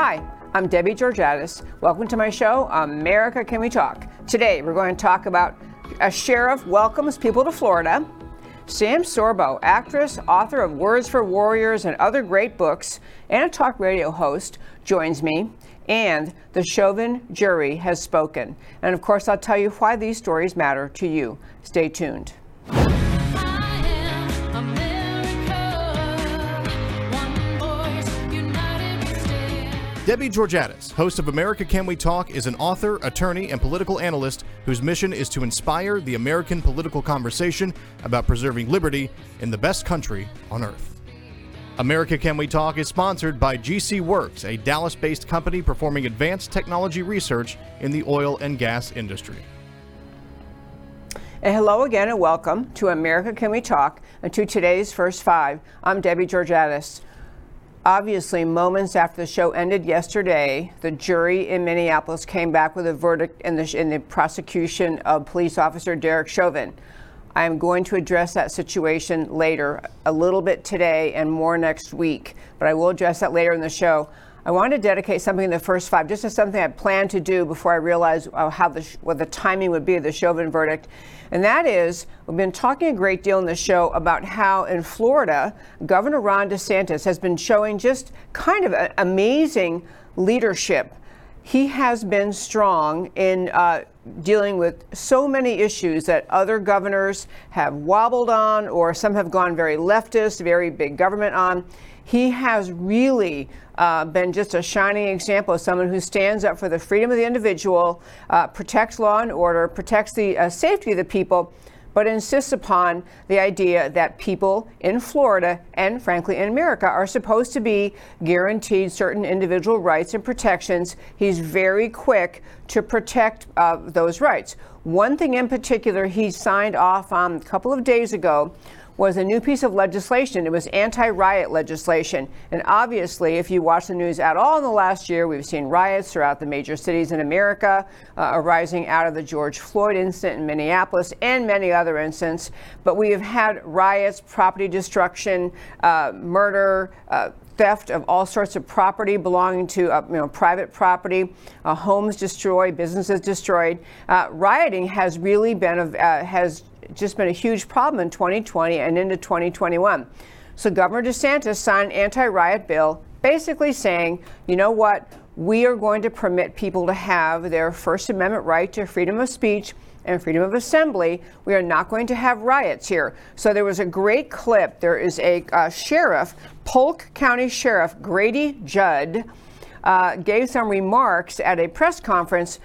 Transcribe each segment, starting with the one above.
Hi, I'm Debbie Georgatos. Welcome to my show, America Can We Talk? Today, we're going to talk about a sheriff welcomes people to Florida. Sam Sorbo, actress, author of Words for Warriors and other great books, and a talk radio host, joins me. And the Chauvin jury has spoken. And of course, I'll tell you why these stories matter to you. Stay tuned. Debbie Georgatos, host of America Can We Talk, is an author, attorney, and political analyst whose mission is to inspire the American political conversation about preserving liberty in the best country on earth. America Can We Talk is sponsored by GC Works, a Dallas based company performing advanced technology research in the oil and gas industry. And hello again, and welcome to America Can We Talk and to today's First Five. I'm Debbie Georgatos. Obviously, moments after the show ended yesterday, the jury in Minneapolis came back with a verdict in the, in the prosecution of police officer Derek Chauvin. I'm going to address that situation later, a little bit today and more next week, but I will address that later in the show. I wanted to dedicate something in the first five, just as something I planned to do before I realized uh, how the what the timing would be of the Chauvin verdict, and that is we've been talking a great deal in the show about how in Florida, Governor Ron DeSantis has been showing just kind of amazing leadership. He has been strong in. Uh, dealing with so many issues that other governors have wobbled on, or some have gone very leftist, very big government on. He has really uh, been just a shining example of someone who stands up for the freedom of the individual, uh, protects law and order, protects the uh, safety of the people, but insists upon the idea that people in Florida and, frankly, in America are supposed to be guaranteed certain individual rights and protections. He's very quick to protect uh, those rights. One thing in particular he signed off on a couple of days ago was a new piece of legislation. It was anti riot legislation. And obviously, if you watch the news at all in the last year, we've seen riots throughout the major cities in America uh, arising out of the George Floyd incident in Minneapolis and many other incidents. But we have had riots, property destruction, uh, murder, uh, theft of all sorts of property belonging to uh, you know, private property, uh, homes destroyed, businesses destroyed. Uh, rioting has really been a, uh, has just been a huge problem in 2020 and into 2021. So Governor DeSantis signed an anti-riot bill, basically saying, you know what, we are going to permit people to have their First Amendment right to freedom of speech and freedom of assembly. We are not going to have riots here. So there was a great clip. There is a uh, sheriff, Polk County Sheriff Grady Judd, uh, gave some remarks at a press conference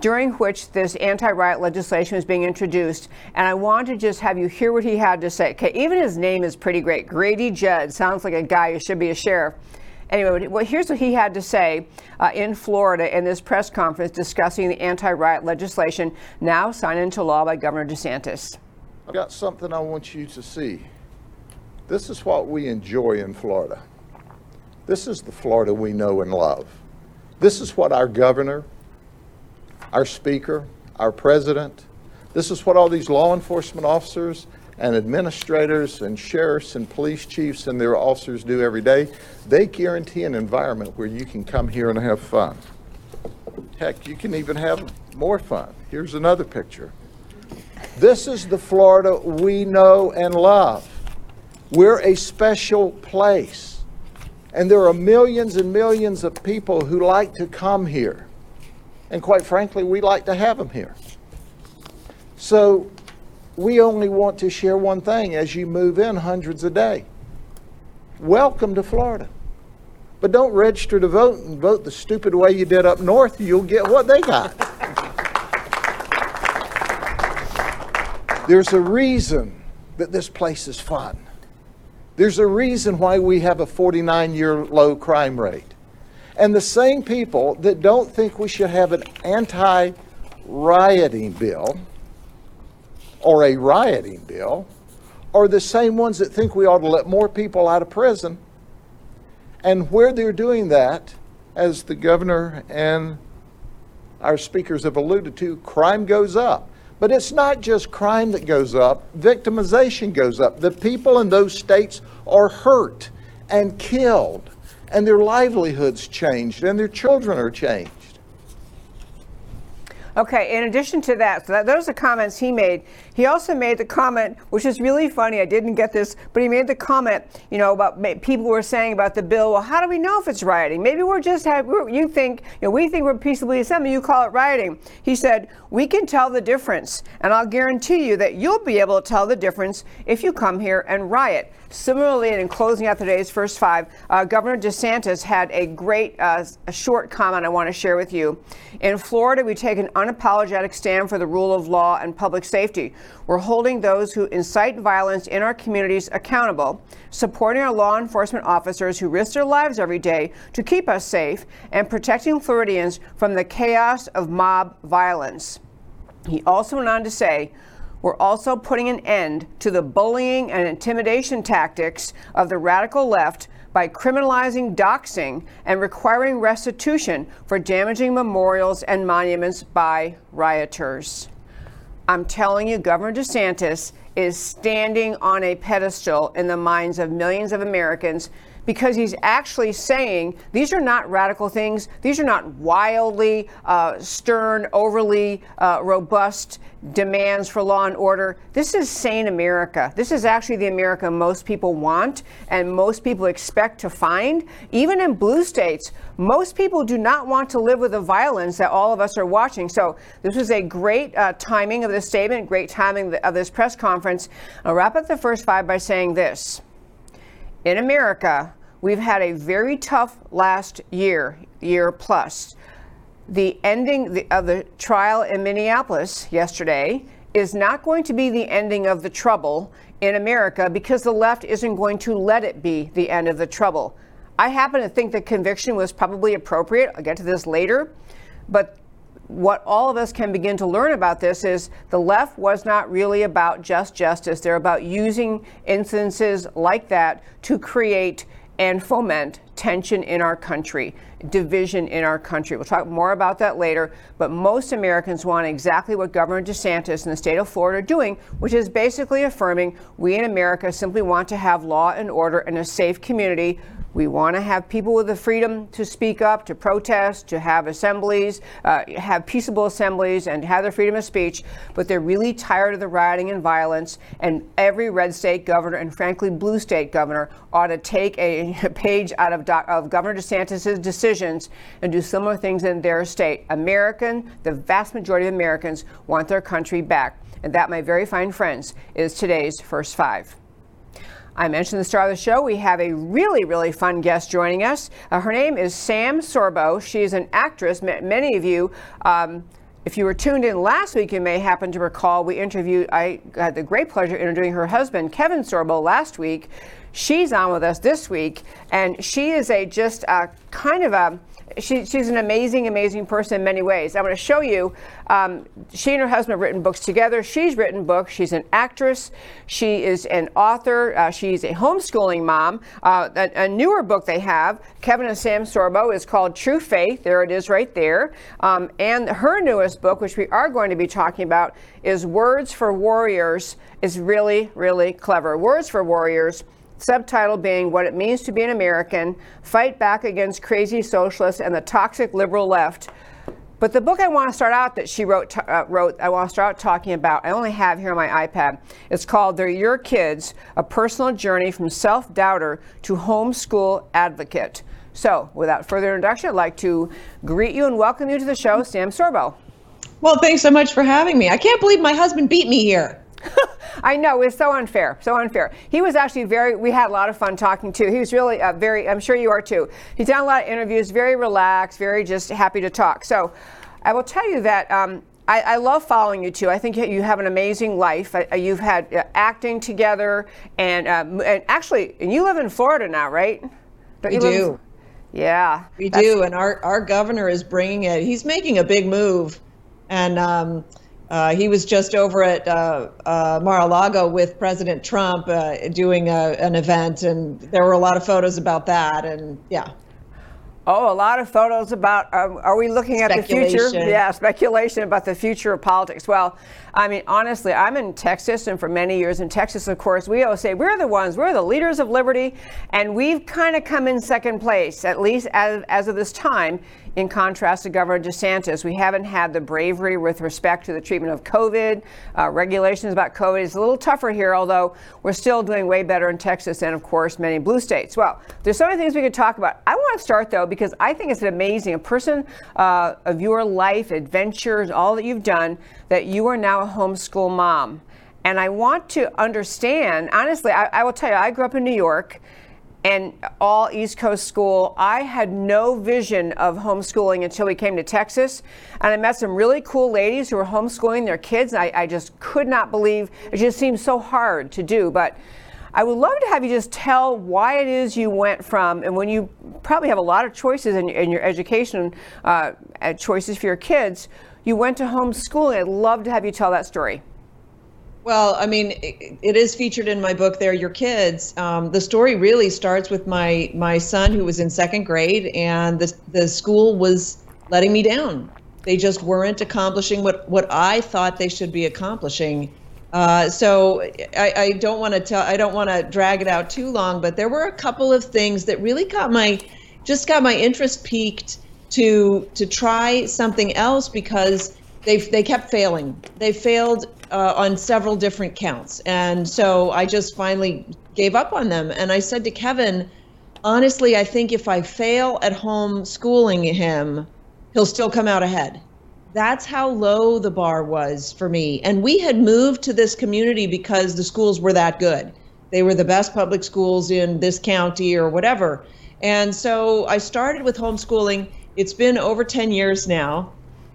during which this anti-riot legislation was being introduced. And I want to just have you hear what he had to say. Okay, even his name is pretty great. Grady Judd sounds like a guy who should be a sheriff. Anyway, well, here's what he had to say uh, in Florida in this press conference discussing the anti-riot legislation now signed into law by Governor DeSantis. I've got something I want you to see. This is what we enjoy in Florida. This is the Florida we know and love. This is what our governor, our speaker, our president, this is what all these law enforcement officers and administrators and sheriffs and police chiefs and their officers do every day. They guarantee an environment where you can come here and have fun. Heck, you can even have more fun. Here's another picture. This is the Florida we know and love. We're a special place. And there are millions and millions of people who like to come here. And quite frankly, we like to have them here. So we only want to share one thing as you move in hundreds a day. Welcome to Florida. But don't register to vote and vote the stupid way you did up north. You'll get what they got. There's a reason that this place is fun. There's a reason why we have a 49 year low crime rate. And the same people that don't think we should have an anti rioting bill or a rioting bill are the same ones that think we ought to let more people out of prison. And where they're doing that, as the governor and our speakers have alluded to, crime goes up. But it's not just crime that goes up, victimization goes up. The people in those states are hurt and killed and their livelihoods changed, and their children are changed. Okay, in addition to that, so that, those are comments he made. He also made the comment, which is really funny. I didn't get this, but he made the comment, you know, about people were saying about the bill. Well, how do we know if it's rioting? Maybe we're just have, we're, you think, you know, we think we're peaceably assembling. You call it rioting. He said we can tell the difference, and I'll guarantee you that you'll be able to tell the difference if you come here and riot. Similarly, in closing out today's first five, uh, Governor DeSantis had a great, uh, a short comment I want to share with you. In Florida, we take an unapologetic stand for the rule of law and public safety. We're holding those who incite violence in our communities accountable, supporting our law enforcement officers who risk their lives every day to keep us safe, and protecting Floridians from the chaos of mob violence. He also went on to say, we're also putting an end to the bullying and intimidation tactics of the radical left by criminalizing doxing and requiring restitution for damaging memorials and monuments by rioters. I'm telling you, Governor DeSantis is standing on a pedestal in the minds of millions of Americans because he's actually saying these are not radical things. These are not wildly uh, stern, overly uh, robust demands for law and order. This is sane America. This is actually the America most people want and most people expect to find. Even in blue states, most people do not want to live with the violence that all of us are watching. So this was a great uh, timing of this statement, great timing of this press conference. I'll wrap up the first five by saying this in America, we've had a very tough last year, year plus. The ending of the trial in Minneapolis yesterday is not going to be the ending of the trouble in America because the left isn't going to let it be the end of the trouble. I happen to think the conviction was probably appropriate. I'll get to this later. But what all of us can begin to learn about this is the left was not really about just justice. They're about using instances like that to create and foment tension in our country, division in our country. We'll talk more about that later, but most Americans want exactly what Governor DeSantis in the state of Florida are doing, which is basically affirming we in America simply want to have law and order and a safe community we want to have people with the freedom to speak up, to protest, to have assemblies, uh, have peaceable assemblies, and have their freedom of speech. But they're really tired of the rioting and violence. And every red state governor, and frankly, blue state governor, ought to take a page out of, of Governor DeSantis' decisions and do similar things in their state. American, the vast majority of Americans want their country back. And that, my very fine friends, is today's first five. I mentioned the star of the show. We have a really, really fun guest joining us. Uh, her name is Sam Sorbo. She's an actress. M- many of you, um, if you were tuned in last week, you may happen to recall we interviewed, I had the great pleasure interviewing her husband, Kevin Sorbo, last week. She's on with us this week, and she is a just a kind of a she, she's an amazing, amazing person in many ways. I'm going to show you. Um, she and her husband have written books together. She's written books. She's an actress. She is an author. Uh, she's a homeschooling mom. Uh, a, a, newer book they have, Kevin and Sam Sorbo, is called True Faith. There it is right there. Um, and her newest book, which we are going to be talking about, is Words for Warriors. is really, really clever. Words for Warriors subtitle being What It Means to Be an American Fight Back Against Crazy Socialists and the Toxic Liberal Left. But the book I want to start out that she wrote, uh, wrote, I want to start out talking about, I only have here on my iPad. It's called They're Your Kids A Personal Journey from Self Doubter to Homeschool Advocate. So, without further introduction, I'd like to greet you and welcome you to the show, Sam Sorbo. Well, thanks so much for having me. I can't believe my husband beat me here. I know it's so unfair, so unfair. He was actually very. We had a lot of fun talking too. He was really uh, very. I'm sure you are too. He's done a lot of interviews. Very relaxed. Very just happy to talk. So, I will tell you that. Um, I, I, love following you too. I think you have an amazing life. Uh, you've had uh, acting together, and um, and actually, and you live in Florida now, right? Don't we do. yeah, we do. And our our governor is bringing it. He's making a big move, and um, uh, he was just over at uh, uh, Mar-a-Lago with President Trump uh, doing a, an event, and there were a lot of photos about that. And yeah. Oh, a lot of photos about um, are we looking at the future? Yeah, speculation about the future of politics. Well, I mean, honestly, I'm in Texas, and for many years in Texas, of course, we always say we're the ones, we're the leaders of liberty, and we've kind of come in second place, at least as, as of this time, in contrast to Governor DeSantis. We haven't had the bravery with respect to the treatment of COVID, uh, regulations about COVID. It's a little tougher here, although we're still doing way better in Texas and, of course, many blue states. Well, there's so many things we could talk about. I want to start, though, because I think it's amazing. A person uh, of your life, adventures, all that you've done, that you are now a homeschool mom. And I want to understand, honestly, I, I will tell you, I grew up in New York and all East Coast school. I had no vision of homeschooling until we came to Texas. And I met some really cool ladies who were homeschooling their kids. I, I just could not believe it just seemed so hard to do. But I would love to have you just tell why it is you went from, and when you probably have a lot of choices in, in your education uh, choices for your kids, you went to homeschooling. I'd love to have you tell that story. Well, I mean, it, it is featured in my book. They're, your kids. Um, the story really starts with my my son who was in second grade, and the the school was letting me down. They just weren't accomplishing what what I thought they should be accomplishing. Uh, so I, I don't want to tell. I don't want to drag it out too long, but there were a couple of things that really got my just got my interest peaked to to try something else because they they kept failing. They failed uh, on several different counts. And so I just finally gave up on them. And I said to Kevin, honestly, I think if I fail at home schooling him, he'll still come out ahead. That's how low the bar was for me. And we had moved to this community because the schools were that good. They were the best public schools in this county or whatever. And so I started with homeschooling. It's been over 10 years now.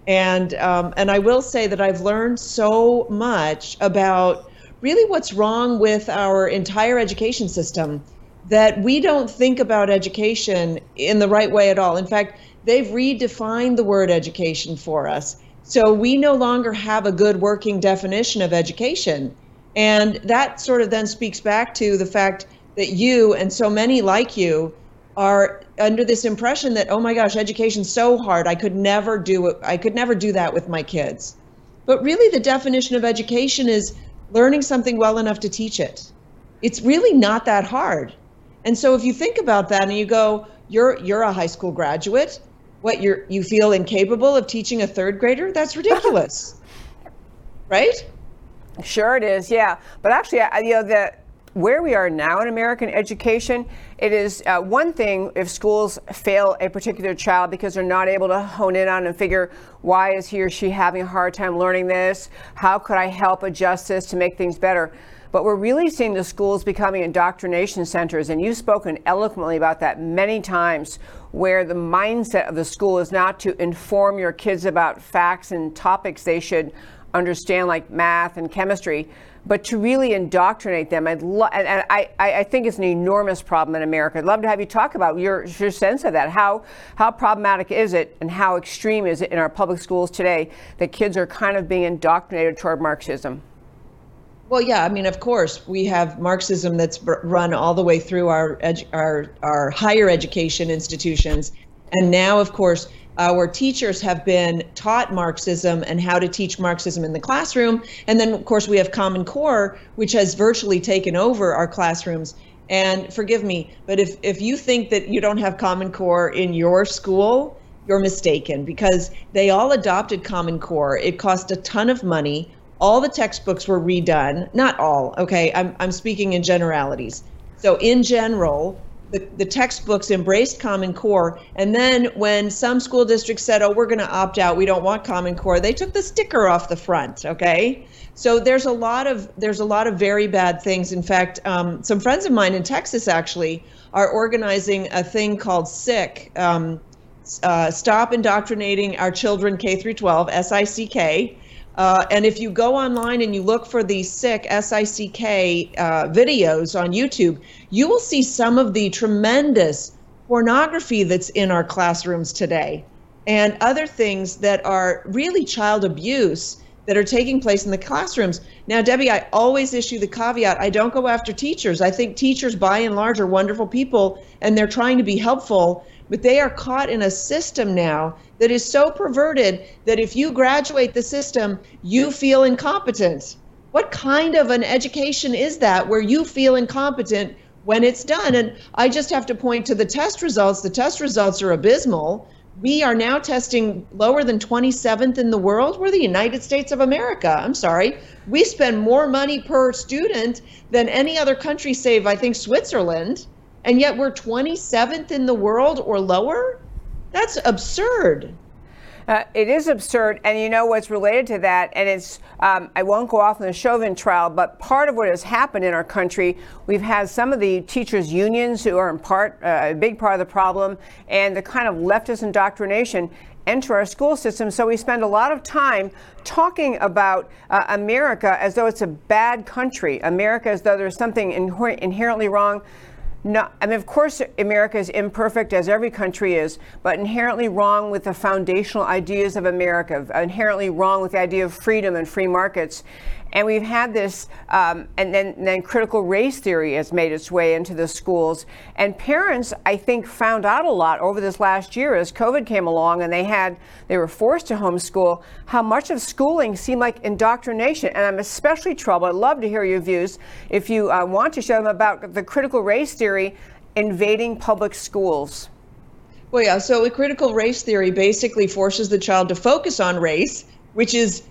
And um, and I will say that I've learned so much about really what's wrong with our entire education system that we don't think about education in the right way at all. In fact, they've redefined the word education for us. So we no longer have a good working definition of education. And that sort of then speaks back to the fact that you and so many like you are under this impression that oh my gosh education's so hard i could never do it i could never do that with my kids. But really the definition of education is learning something well enough to teach it. It's really not that hard. And so if you think about that and you go you're you're a high school graduate. What you're you feel incapable of teaching a third grader? That's ridiculous. Right? Sure it is yeah. But actually I, you know the where we are now in American education, it is uh, one thing if schools fail a particular child because they're not able to hone in on and figure why is he or she having a hard time learning this? How could I help adjust this to make things better? But we're really seeing the schools becoming indoctrination centers, and you've spoken eloquently about that many times, where the mindset of the school is not to inform your kids about facts and topics they should understand, like math and chemistry, but to really indoctrinate them. I'd lo- and, and I, I think it's an enormous problem in America. I'd love to have you talk about your, your sense of that. How, how problematic is it and how extreme is it in our public schools today that kids are kind of being indoctrinated toward Marxism? Well, yeah, I mean, of course, we have Marxism that's run all the way through our edu- our our higher education institutions, and now, of course, our teachers have been taught Marxism and how to teach Marxism in the classroom. And then, of course, we have Common Core, which has virtually taken over our classrooms. And forgive me, but if, if you think that you don't have Common Core in your school, you're mistaken because they all adopted Common Core. It cost a ton of money. All the textbooks were redone. Not all, okay? I'm, I'm speaking in generalities. So, in general, the, the textbooks embraced Common Core. And then when some school districts said, oh, we're going to opt out, we don't want Common Core, they took the sticker off the front. Okay. So there's a lot of there's a lot of very bad things. In fact, um, some friends of mine in Texas actually are organizing a thing called SICK, um, uh, Stop Indoctrinating Our Children K through 12, S-I-C-K. Uh, and if you go online and you look for the sick S-I-C-K uh, videos on YouTube, you will see some of the tremendous pornography that's in our classrooms today, and other things that are really child abuse that are taking place in the classrooms. Now, Debbie, I always issue the caveat I don't go after teachers. I think teachers, by and large, are wonderful people and they're trying to be helpful. But they are caught in a system now that is so perverted that if you graduate the system, you feel incompetent. What kind of an education is that where you feel incompetent when it's done? And I just have to point to the test results. The test results are abysmal. We are now testing lower than 27th in the world. We're the United States of America. I'm sorry. We spend more money per student than any other country, save, I think, Switzerland and yet we're 27th in the world or lower? That's absurd. Uh, it is absurd, and you know what's related to that, and it's um, I won't go off on the Chauvin trial, but part of what has happened in our country, we've had some of the teachers' unions who are in part uh, a big part of the problem, and the kind of leftist indoctrination enter our school system. So we spend a lot of time talking about uh, America as though it's a bad country, America as though there's something inherently wrong no, I mean, of course, America is imperfect, as every country is, but inherently wrong with the foundational ideas of America, inherently wrong with the idea of freedom and free markets. And we've had this, um, and then, and then critical race theory has made its way into the schools. And parents, I think, found out a lot over this last year as COVID came along and they had, they were forced to homeschool, how much of schooling seemed like indoctrination. And I'm especially troubled. I'd love to hear your views if you uh, want to share them about the critical race theory invading public schools. Well, yeah. So, critical race theory basically forces the child to focus on race, which is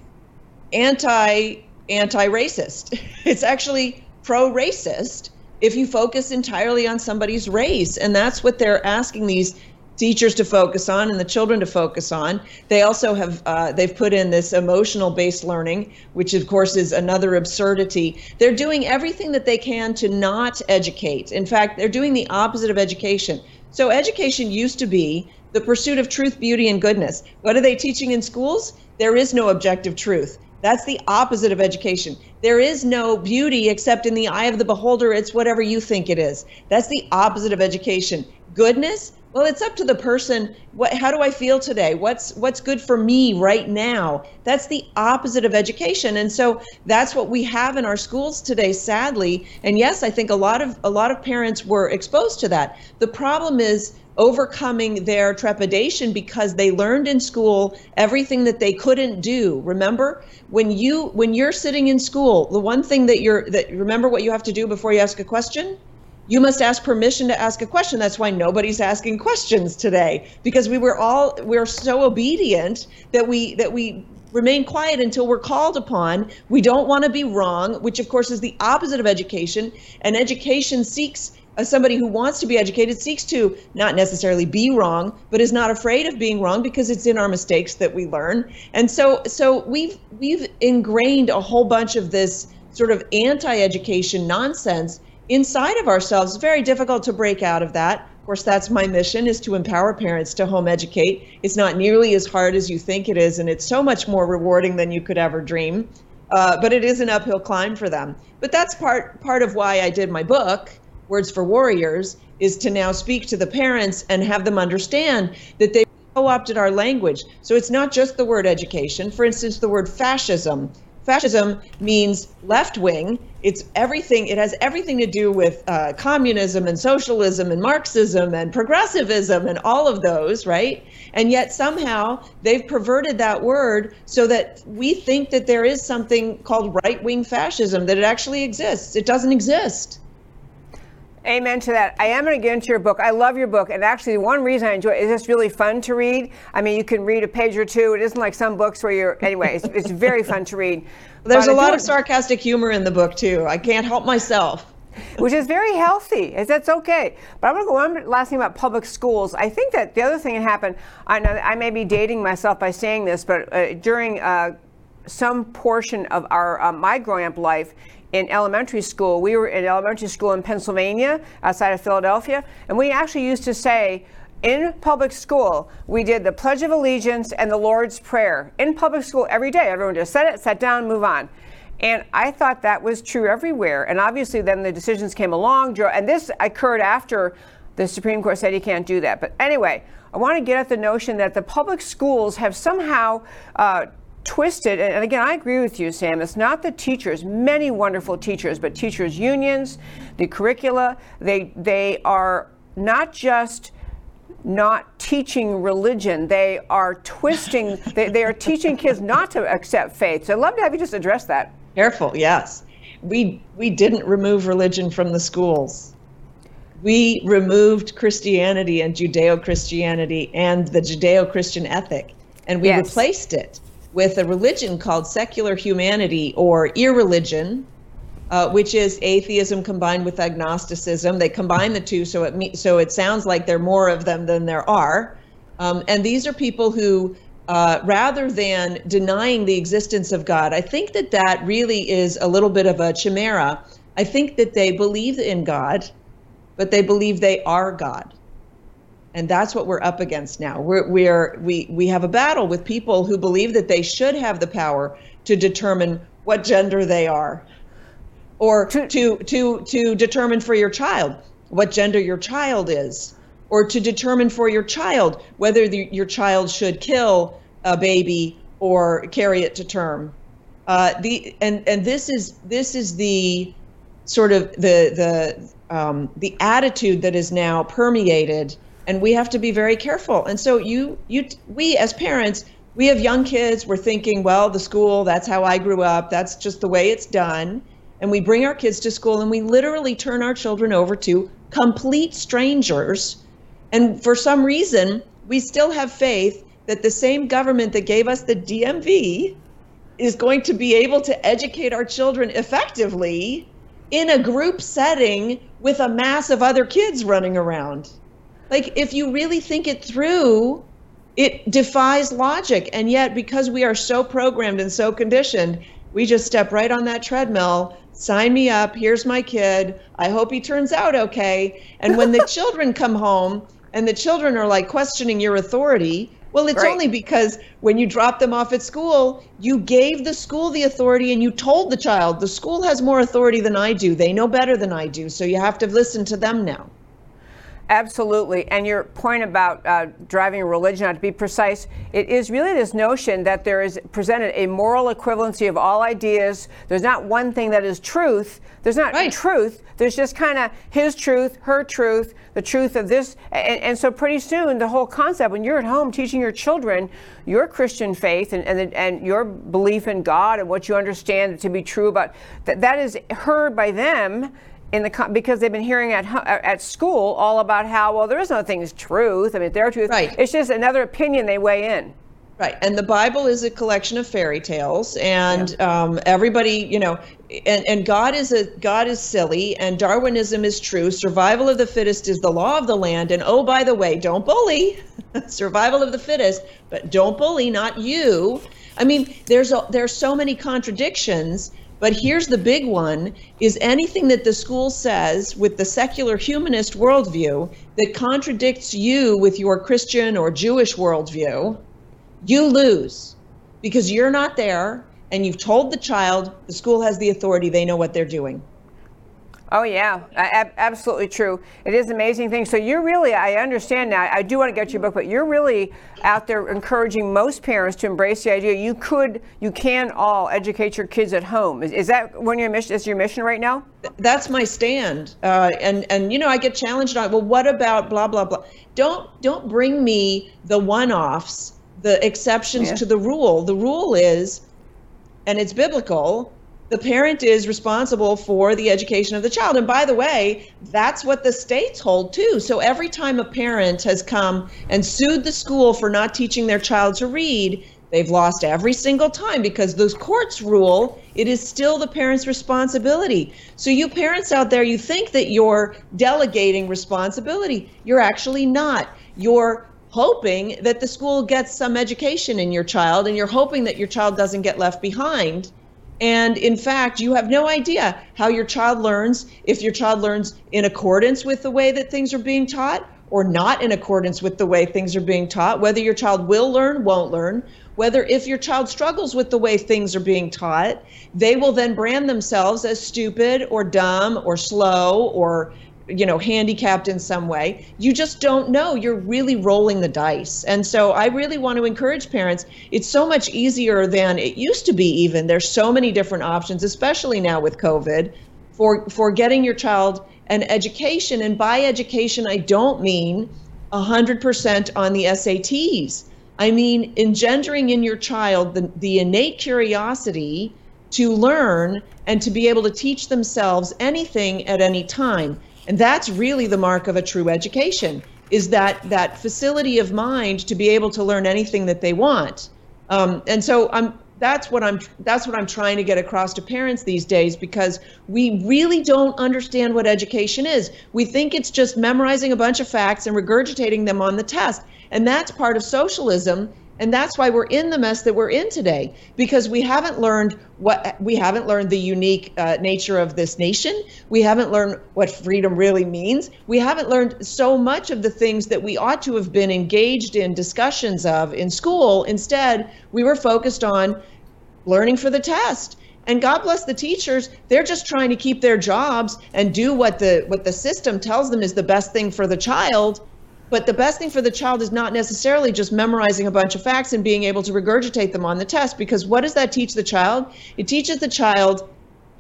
anti anti-racist. It's actually pro-racist if you focus entirely on somebody's race, and that's what they're asking these teachers to focus on and the children to focus on. They also have uh, they've put in this emotional based learning, which of course is another absurdity. They're doing everything that they can to not educate. In fact, they're doing the opposite of education. So education used to be the pursuit of truth, beauty, and goodness. What are they teaching in schools? There is no objective truth. That's the opposite of education. There is no beauty except in the eye of the beholder. It's whatever you think it is. That's the opposite of education. Goodness, well, it's up to the person. What, how do I feel today? What's what's good for me right now? That's the opposite of education, and so that's what we have in our schools today, sadly. And yes, I think a lot of a lot of parents were exposed to that. The problem is overcoming their trepidation because they learned in school everything that they couldn't do remember when you when you're sitting in school the one thing that you're that remember what you have to do before you ask a question you must ask permission to ask a question that's why nobody's asking questions today because we were all we're so obedient that we that we remain quiet until we're called upon. We don't want to be wrong, which of course is the opposite of education. And education seeks as somebody who wants to be educated seeks to not necessarily be wrong but is not afraid of being wrong because it's in our mistakes that we learn and so so we've we've ingrained a whole bunch of this sort of anti-education nonsense inside of ourselves very difficult to break out of that of course that's my mission is to empower parents to home educate it's not nearly as hard as you think it is and it's so much more rewarding than you could ever dream uh, but it is an uphill climb for them but that's part part of why i did my book Words for Warriors is to now speak to the parents and have them understand that they co-opted our language. So it's not just the word education. For instance, the word fascism. Fascism means left wing. It's everything. It has everything to do with uh, communism and socialism and Marxism and progressivism and all of those, right? And yet somehow they've perverted that word so that we think that there is something called right wing fascism, that it actually exists. It doesn't exist. Amen to that. I am going to get into your book. I love your book. And actually, one reason I enjoy it is it's really fun to read. I mean, you can read a page or two. It isn't like some books where you're, anyway, it's, it's very fun to read. There's but a lot of sarcastic humor in the book, too. I can't help myself. Which is very healthy. That's okay. But I'm going to go one last thing about public schools. I think that the other thing that happened, I know I may be dating myself by saying this, but uh, during uh, some portion of our uh, my growing up life, in elementary school. We were in elementary school in Pennsylvania, outside of Philadelphia, and we actually used to say, in public school, we did the Pledge of Allegiance and the Lord's Prayer. In public school every day, everyone just said it, sat down, move on. And I thought that was true everywhere. And obviously, then the decisions came along, and this occurred after the Supreme Court said you can't do that. But anyway, I want to get at the notion that the public schools have somehow uh, twisted. And again, I agree with you, Sam. It's not the teachers, many wonderful teachers, but teachers' unions, the curricula, they, they are not just not teaching religion. They are twisting, they, they are teaching kids not to accept faith. So I'd love to have you just address that. Careful, yes. We, we didn't remove religion from the schools. We removed Christianity and Judeo Christianity and the Judeo Christian ethic, and we yes. replaced it with a religion called secular humanity or irreligion, uh, which is atheism combined with agnosticism. They combine the two, so it so it sounds like there are more of them than there are. Um, and these are people who, uh, rather than denying the existence of God, I think that that really is a little bit of a chimera. I think that they believe in God, but they believe they are God. And that's what we're up against now. We're, we're we we have a battle with people who believe that they should have the power to determine what gender they are or to, to, to, to determine for your child what gender your child is, or to determine for your child whether the, your child should kill a baby or carry it to term. Uh, the and and this is this is the sort of the the um, the attitude that is now permeated, and we have to be very careful. And so you you we as parents we have young kids. We're thinking, well, the school that's how I grew up. That's just the way it's done and we bring our kids to school and we literally turn our children over to complete strangers. And for some reason, we still have faith that the same government that gave us the DMV is going to be able to educate our children effectively in a group setting with a mass of other kids running around. Like, if you really think it through, it defies logic. And yet, because we are so programmed and so conditioned, we just step right on that treadmill sign me up. Here's my kid. I hope he turns out okay. And when the children come home and the children are like questioning your authority, well, it's right. only because when you drop them off at school, you gave the school the authority and you told the child, the school has more authority than I do. They know better than I do. So you have to listen to them now. Absolutely. And your point about uh, driving religion, out, to be precise, it is really this notion that there is presented a moral equivalency of all ideas. There's not one thing that is truth. There's not right. truth. There's just kind of his truth, her truth, the truth of this. And, and, so pretty soon, the whole concept, when you're at home teaching your children your Christian faith and, and, and your belief in God and what you understand to be true about, that, that is heard by them in the because they've been hearing at at school all about how well there is no thing as truth. I mean, their truth. Right. It's just another opinion they weigh in. Right, and the Bible is a collection of fairy tales, and yeah. um, everybody, you know, and, and God is a God is silly, and Darwinism is true. Survival of the fittest is the law of the land, and oh, by the way, don't bully. Survival of the fittest, but don't bully, not you. I mean, there's a, there's so many contradictions but here's the big one is anything that the school says with the secular humanist worldview that contradicts you with your Christian or Jewish worldview, you lose because you're not there and you've told the child the school has the authority, they know what they're doing. Oh yeah, absolutely true. It is an amazing thing. So you're really, I understand now. I do want to get your book, but you're really out there encouraging most parents to embrace the idea you could, you can all educate your kids at home. Is, is that when your mission is your mission right now? That's my stand. Uh, and and you know, I get challenged on. Well, what about blah blah blah? Don't don't bring me the one-offs, the exceptions yeah. to the rule. The rule is, and it's biblical the parent is responsible for the education of the child. And by the way, that's what the states hold too. So every time a parent has come and sued the school for not teaching their child to read, they've lost every single time because those courts rule it is still the parent's responsibility. So, you parents out there, you think that you're delegating responsibility. You're actually not. You're hoping that the school gets some education in your child and you're hoping that your child doesn't get left behind and in fact, you have no idea how your child learns, if your child learns in accordance with the way that things are being taught or not in accordance with the way things are being taught, whether your child will learn, won't learn, whether if your child struggles with the way things are being taught, they will then brand themselves as stupid or dumb or slow or you know handicapped in some way. You just don't know. You're really rolling the dice. And so i really want to encourage parents. It's so much easier than it used to be even. There's so many different options especially now with covid for for getting your child an education. And by education i don't mean 100% on the SATs. I mean, engendering in your child the, the innate curiosity to learn and to be able to teach themselves anything at any time. And that's really the mark of a true education is that that facility of mind to be able to learn anything that they want. Um, and so I'm that's what I'm that's what I'm trying to get across to parents these days because we really don't understand what education is. We think it's just memorizing a bunch of facts and regurgitating them on the test. And that's part of socialism and that's why we're in the mess that we're in today because we haven't learned what we haven't learned the unique uh, nature of this nation. We haven't learned what freedom really means. We haven't learned so much of the things that we ought to have been engaged in discussions of in school. Instead, we were focused on learning for the test. And God bless the teachers, they're just trying to keep their jobs and do what the what the system tells them is the best thing for the child but the best thing for the child is not necessarily just memorizing a bunch of facts and being able to regurgitate them on the test, because what does that teach the child? It teaches the child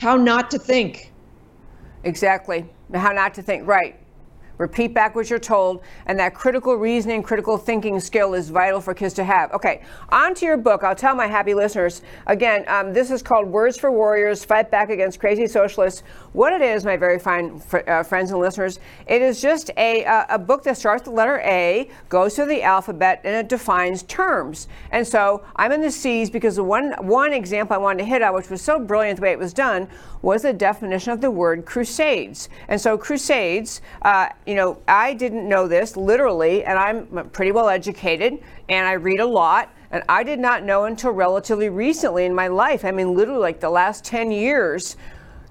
how not to think. Exactly. How not to think. Right. Repeat back what you're told, and that critical reasoning, critical thinking skill is vital for kids to have. Okay, on to your book. I'll tell my happy listeners again. Um, this is called Words for Warriors: Fight Back Against Crazy Socialists. What it is, my very fine fr- uh, friends and listeners, it is just a uh, a book that starts the letter A, goes through the alphabet, and it defines terms. And so I'm in the C's because the one one example I wanted to hit on, which was so brilliant the way it was done, was the definition of the word crusades. And so crusades. Uh, you know, I didn't know this literally, and I'm pretty well educated and I read a lot. And I did not know until relatively recently in my life, I mean, literally like the last 10 years,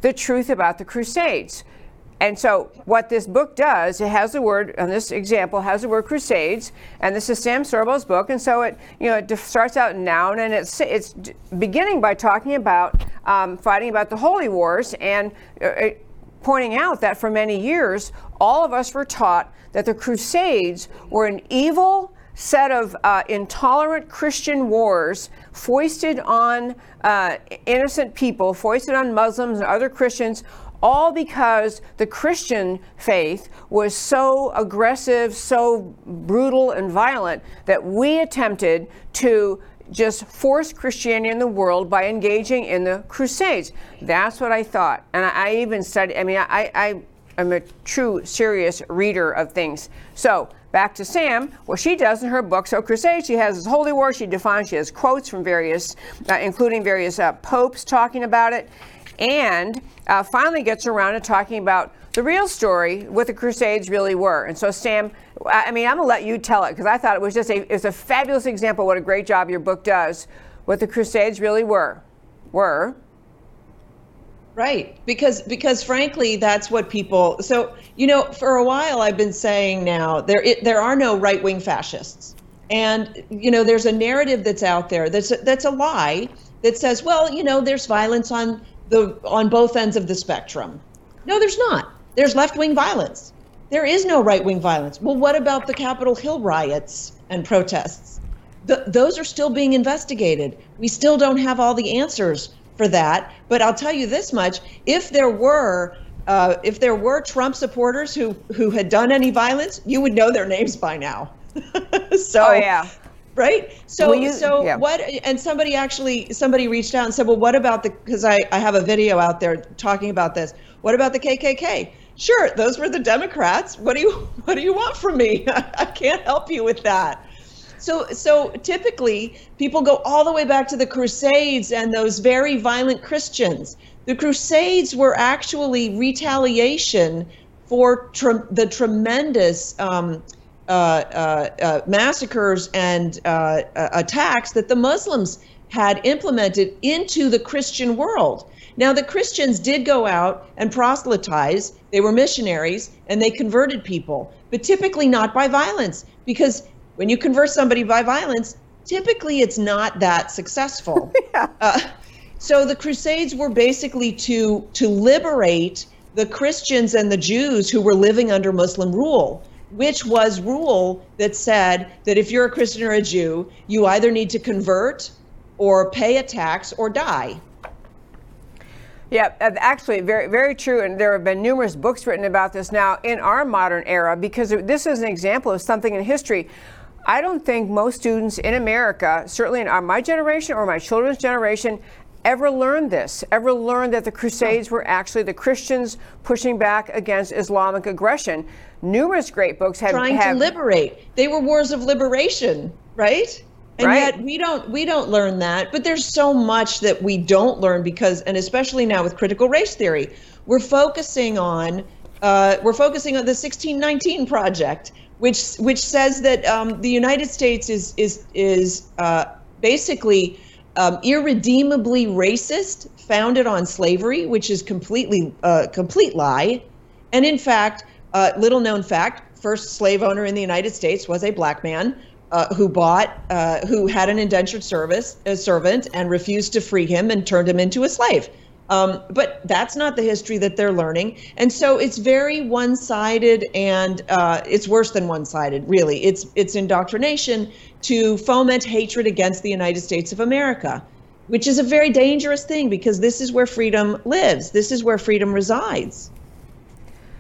the truth about the Crusades. And so, what this book does, it has the word, on this example, has the word crusades, and this is Sam Sorbo's book. And so, it you know it starts out in noun, and it's it's beginning by talking about um, fighting about the holy wars, and uh, pointing out that for many years, all of us were taught that the Crusades were an evil set of uh, intolerant Christian wars foisted on uh, innocent people, foisted on Muslims and other Christians, all because the Christian faith was so aggressive, so brutal and violent that we attempted to just force Christianity in the world by engaging in the Crusades. That's what I thought. And I, I even studied, I mean, I, I am a true, serious reader of things. So, back to Sam, what she does in her book, So Crusades, she has this holy war, she defines, she has quotes from various, uh, including various uh, popes talking about it, and uh, finally gets around to talking about the real story, what the Crusades really were. And so, Sam, I mean, I'm gonna let you tell it because I thought it was just a it's a fabulous example what a great job your book does. What the Crusades really were, were. Right, because because frankly, that's what people. So you know, for a while, I've been saying now there it, there are no right wing fascists, and you know, there's a narrative that's out there that's that's a lie that says, well, you know, there's violence on the on both ends of the spectrum. No, there's not. There's left wing violence. There is no right wing violence. Well, what about the Capitol Hill riots and protests? Those are still being investigated. We still don't have all the answers for that. But I'll tell you this much: if there were uh, if there were Trump supporters who who had done any violence, you would know their names by now. so, oh yeah, right? So you, so yeah. what and somebody actually somebody reached out and said well what about the because I, I have a video out there talking about this. What about the kkk sure those were the democrats. What do you what do you want from me? I can't help you with that. So so typically people go all the way back to the crusades and those very violent christians. The crusades were actually retaliation for tre- the tremendous um, massacres and uh, uh, attacks that the muslims had implemented into the christian world now, the Christians did go out and proselytize, they were missionaries, and they converted people, but typically not by violence, because when you convert somebody by violence, typically it's not that successful. yeah. uh, so the Crusades were basically to to liberate the Christians and the Jews who were living under Muslim rule, which was rule that said that if you're a Christian or a Jew, you either need to convert or pay a tax or die. Yeah, uh, actually, very, very true. And there have been numerous books written about this now in our modern era because this is an example of something in history. I don't think most students in America, certainly in my generation or my children's generation, ever learned this, ever learned that the Crusades were actually the Christians pushing back against Islamic aggression. Numerous great books have trying have, to liberate. They were wars of liberation, right? And right. yet we don't we don't learn that. But there's so much that we don't learn because, and especially now with critical race theory, we're focusing on uh, we're focusing on the 1619 project, which which says that um, the United States is is is uh, basically um, irredeemably racist, founded on slavery, which is completely a uh, complete lie. And in fact, uh, little known fact: first slave owner in the United States was a black man uh, who bought, uh, who had an indentured service servant and refused to free him and turned him into a slave. Um, but that's not the history that they're learning. And so it's very one-sided, and uh, it's worse than one-sided. Really, it's it's indoctrination to foment hatred against the United States of America, which is a very dangerous thing because this is where freedom lives. This is where freedom resides.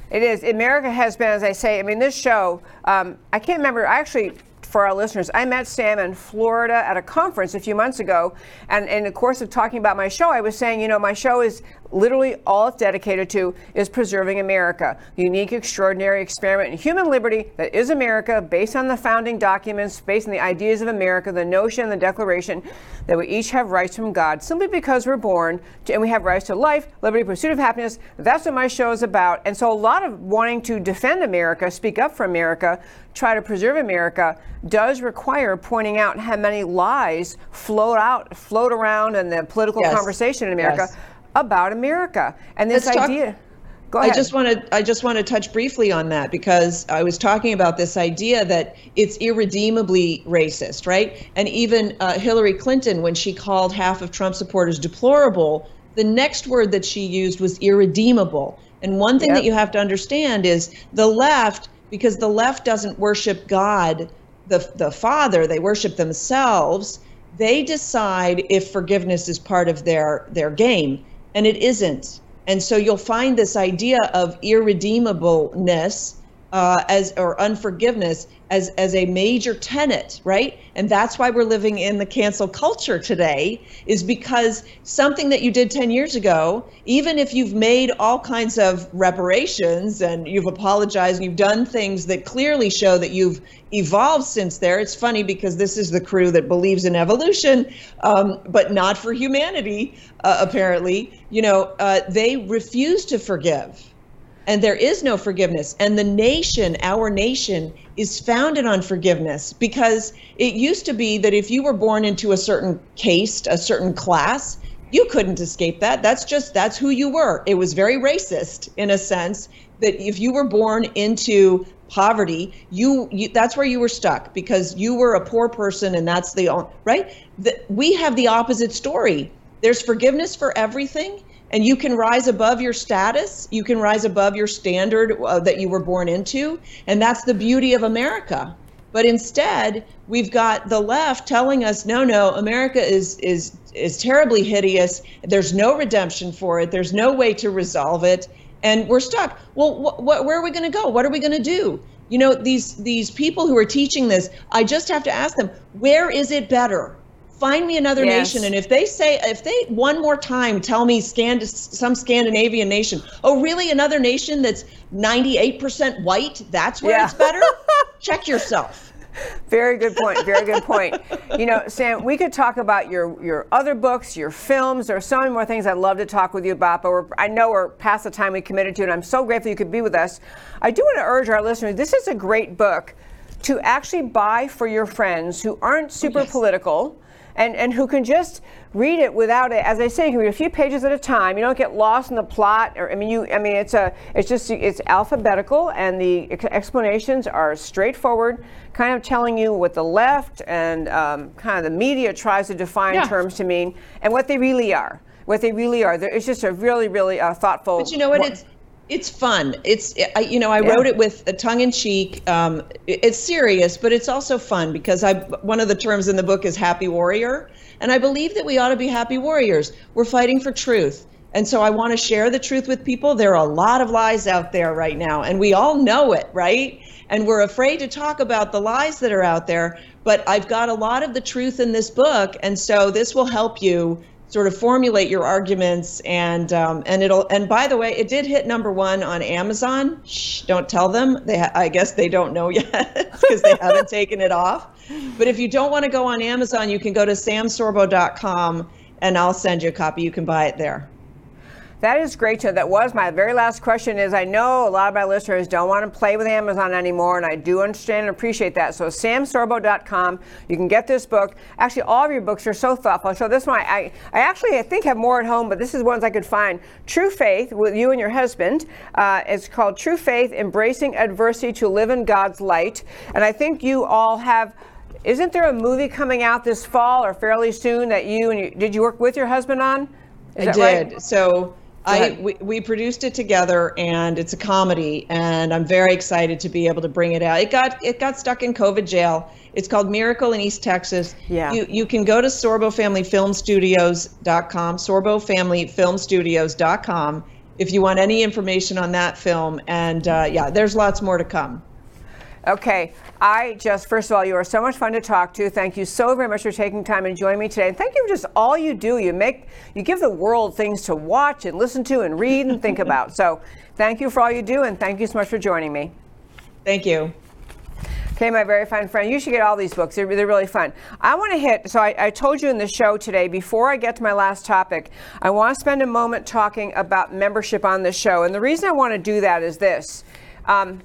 It is. America has been, as I say. I mean, this show. Um, I can't remember. I actually for our listeners, I met Sam in Florida at a conference a few months ago. And in the course of talking about my show, I was saying, you know, my show is literally all it's dedicated to is preserving America, unique, extraordinary experiment in human liberty that is America, based on the founding documents, based on the ideas of America, the notion, the declaration that we each have rights from God simply because we're born to, and we have rights to life, liberty, pursuit of happiness. That's what my show is about. And so a lot of wanting to defend America, speak up for America, try to preserve America does require pointing out how many lies float out, float around in the political yes. conversation in America yes. About America. And this Let's idea. Talk- Go ahead. I just want to I just want to touch briefly on that because I was talking about this idea that it's irredeemably racist, right? And even uh, Hillary Clinton, when she called half of Trump supporters deplorable, the next word that she used was irredeemable. And one thing yep. that you have to understand is the left, because the left doesn't worship God the, the Father, they worship themselves, they decide if forgiveness is part of their, their game, and it isn't. And so you'll find this idea of irredeemableness uh, as or unforgiveness as as a major tenet, right? And that's why we're living in the cancel culture today, is because something that you did 10 years ago, even if you've made all kinds of reparations and you've apologized and you've done things that clearly show that you've evolved since there. It's funny because this is the crew that believes in evolution, um, but not for humanity, uh, apparently. You know, uh, they refuse to forgive and there is no forgiveness. And the nation, our nation, is founded on forgiveness because it used to be that if you were born into a certain caste, a certain class, you couldn't escape that. That's just, that's who you were. It was very racist in a sense that if you were born into poverty, you, you that's where you were stuck because you were a poor person and that's the, right? The, we have the opposite story. There's forgiveness for everything and you can rise above your status you can rise above your standard uh, that you were born into and that's the beauty of america. But instead we've got the left telling us no no america is is is terribly hideous there's no redemption for it there's no way to resolve it and we're stuck. Well wh- wh- where are we going to go? What are we going to do? You know these these people who are teaching this i just have to ask them where is it better find me another yes. nation and if they say if they one more time tell me Scand- some scandinavian nation oh really another nation that's 98% white that's where yeah. it's better check yourself very good point. Very good point. You know, Sam, we could talk about your your other books, your films. There are so many more things I'd love to talk with you about, but I know we're past the time we committed to, and I'm so grateful you could be with us. I do want to urge our listeners: this is a great book to actually buy for your friends who aren't oh, super yes. political and, and who can just read it without it. As I say, you can read a few pages at a time. You don't get lost in the plot. Or I mean, you. I mean, it's a. It's just. It's alphabetical, and the explanations are straightforward, kind of telling you what the left and um, kind of the media tries to define yeah. terms to mean, and what they really are. What they really are. It's just a really, really uh, thoughtful. But you know what? It's it's fun. It's I, you know I yeah. wrote it with a tongue in cheek. Um, it's serious, but it's also fun because I one of the terms in the book is happy warrior, and I believe that we ought to be happy warriors. We're fighting for truth, And so I want to share the truth with people. There are a lot of lies out there right now, and we all know it, right? And we're afraid to talk about the lies that are out there. But I've got a lot of the truth in this book. And so this will help you sort of formulate your arguments and um, and it'll and by the way it did hit number one on amazon. Shh, don't tell them. They ha- i guess they don't know yet because they haven't taken it off. But if you don't want to go on amazon you can go to samsorbo.com and i'll send you a copy. You can buy it there that is great to That was my very last question is I know a lot of my listeners don't want to play with Amazon anymore, and I do understand and appreciate that. So samsorbo.com, you can get this book. Actually, all of your books are so thoughtful. So this one, I, I actually I think have more at home, but this is ones I could find. True Faith with you and your husband. Uh, it's called True Faith, Embracing Adversity to Live in God's Light. And I think you all have isn't there a movie coming out this fall or fairly soon that you and you, did you work with your husband on? Is I did. Right? So I we, we produced it together and it's a comedy and I'm very excited to be able to bring it out. It got it got stuck in COVID jail. It's called Miracle in East Texas. Yeah. You you can go to sorbofamilyfilmstudios.com, sorbofamilyfilmstudios.com if you want any information on that film and uh, yeah, there's lots more to come. Okay, I just, first of all, you are so much fun to talk to. Thank you so very much for taking time and joining me today. And thank you for just all you do. You make, you give the world things to watch and listen to and read and think about. So thank you for all you do and thank you so much for joining me. Thank you. Okay, my very fine friend, you should get all these books. They're, they're really fun. I want to hit, so I, I, told you in the show today, before I get to my last topic, I want to spend a moment talking about membership on the show. And the reason I want to do that is this. Um,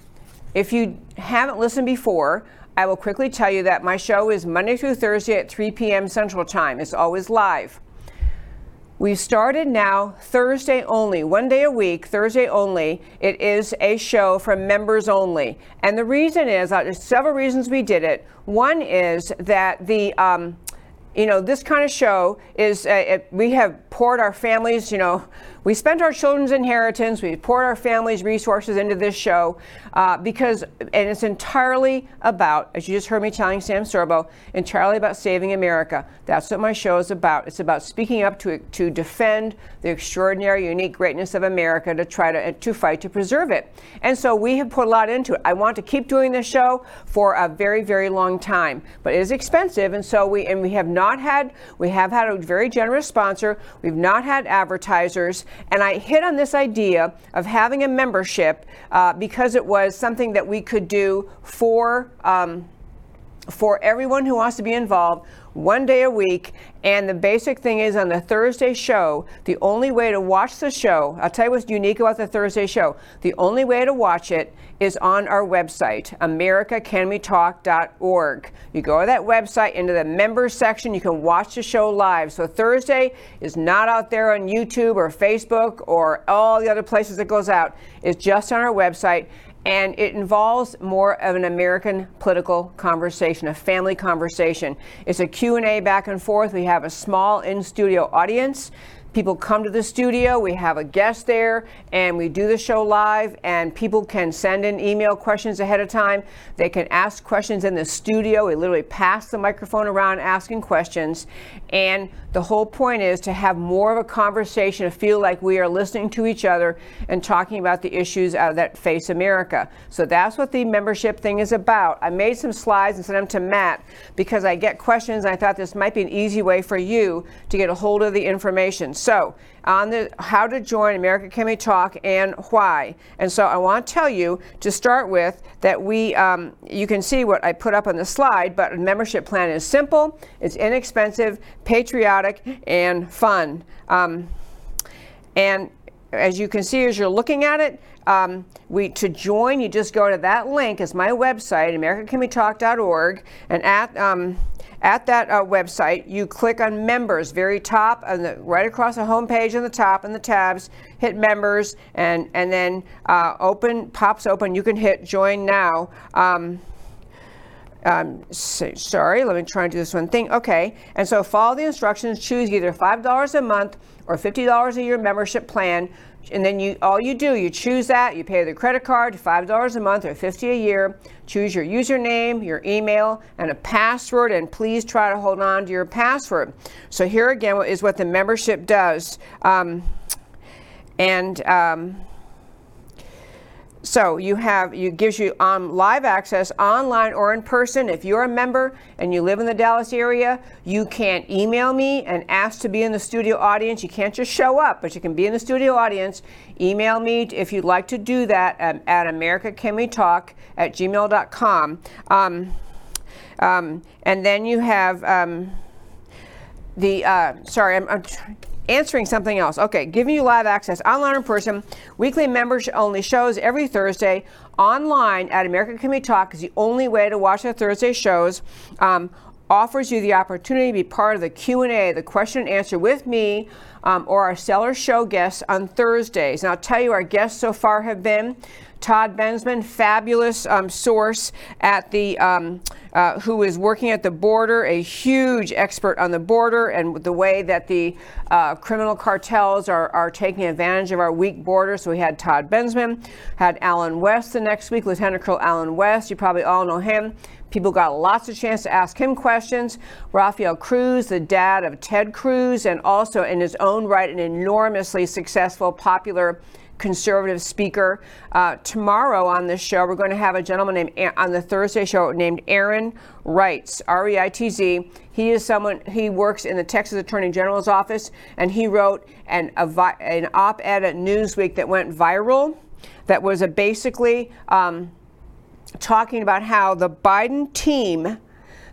if you haven't listened before, I will quickly tell you that my show is Monday through Thursday at 3 p.m. Central Time. It's always live. We've started now Thursday only, one day a week, Thursday only. It is a show for members only. And the reason is, uh, there's several reasons we did it. One is that the, um, you know, this kind of show is, uh, it, we have poured our families, you know, we spent our children's inheritance, we poured our family's resources into this show uh, because, and it's entirely about, as you just heard me telling Sam Sorbo, entirely about saving America. That's what my show is about. It's about speaking up to, to defend the extraordinary, unique greatness of America to try to, to fight to preserve it. And so we have put a lot into it. I want to keep doing this show for a very, very long time, but it is expensive. And so we, and we have not had, we have had a very generous sponsor. We've not had advertisers. And I hit on this idea of having a membership uh, because it was something that we could do for. Um, for everyone who wants to be involved one day a week. And the basic thing is on the Thursday show, the only way to watch the show, I'll tell you what's unique about the Thursday show. The only way to watch it is on our website, americacanwetalk.org. You go to that website into the members section, you can watch the show live. So Thursday is not out there on YouTube or Facebook or all the other places it goes out. It's just on our website and it involves more of an American political conversation, a family conversation. It's a Q&A back and forth. We have a small in-studio audience people come to the studio, we have a guest there, and we do the show live, and people can send in email questions ahead of time. They can ask questions in the studio. We literally pass the microphone around asking questions. And the whole point is to have more of a conversation, to feel like we are listening to each other and talking about the issues uh, that face America. So that's what the membership thing is about. I made some slides and sent them to Matt because I get questions. I thought this might be an easy way for you to get a hold of the information. So, on the how to join America Can We Talk and why. And so, I want to tell you to start with that we, um, you can see what I put up on the slide, but a membership plan is simple, it's inexpensive, patriotic, and fun. Um, and as you can see as you're looking at it, um, we to join, you just go to that link. It's my website, AmericaCanWeTalk.org, and at um, at that uh, website, you click on members, very top, and right across the home page on the top in the tabs, hit members, and, and then uh, open, pops open. You can hit join now. Um, um, sorry, let me try and do this one thing. Okay, and so follow the instructions. Choose either $5 a month or $50 a year membership plan and then you all you do you choose that you pay the credit card $5 a month or 50 a year. Choose your username your email and a password and please try to hold on to your password. So here again is what the membership does. Um, and um, so you have you gives you um, live access online or in person. If you're a member and you live in the Dallas area, you can email me and ask to be in the studio audience. You can't just show up, but you can be in the studio audience. Email me if you'd like to do that at, at americacanwetalk at gmail.com. Um, um, and then you have um, the uh, sorry, I'm, I'm answering something else. Okay, giving you live access online in person, weekly members only shows every Thursday online at America Can We Talk is the only way to watch the Thursday shows. Um, offers you the opportunity to be part of the Q&A, the question and answer with me um, or our Stellar Show guests on Thursdays. And I'll tell you our guests so far have been Todd Bensman, fabulous um, source at the, um, uh, who is working at the border, a huge expert on the border and the way that the uh, criminal cartels are, are taking advantage of our weak border. So we had Todd Bensman, had Allen West the next week, Lieutenant Colonel Allen West. You probably all know him. People got lots of chance to ask him questions. Rafael Cruz, the dad of Ted Cruz, and also in his own right, an enormously successful, popular conservative speaker. Uh, tomorrow on this show, we're going to have a gentleman named on the Thursday show named Aaron Reitz, R-E-I-T-Z. He is someone. He works in the Texas Attorney General's office, and he wrote an, an op-ed at Newsweek that went viral. That was basically um, talking about how the Biden team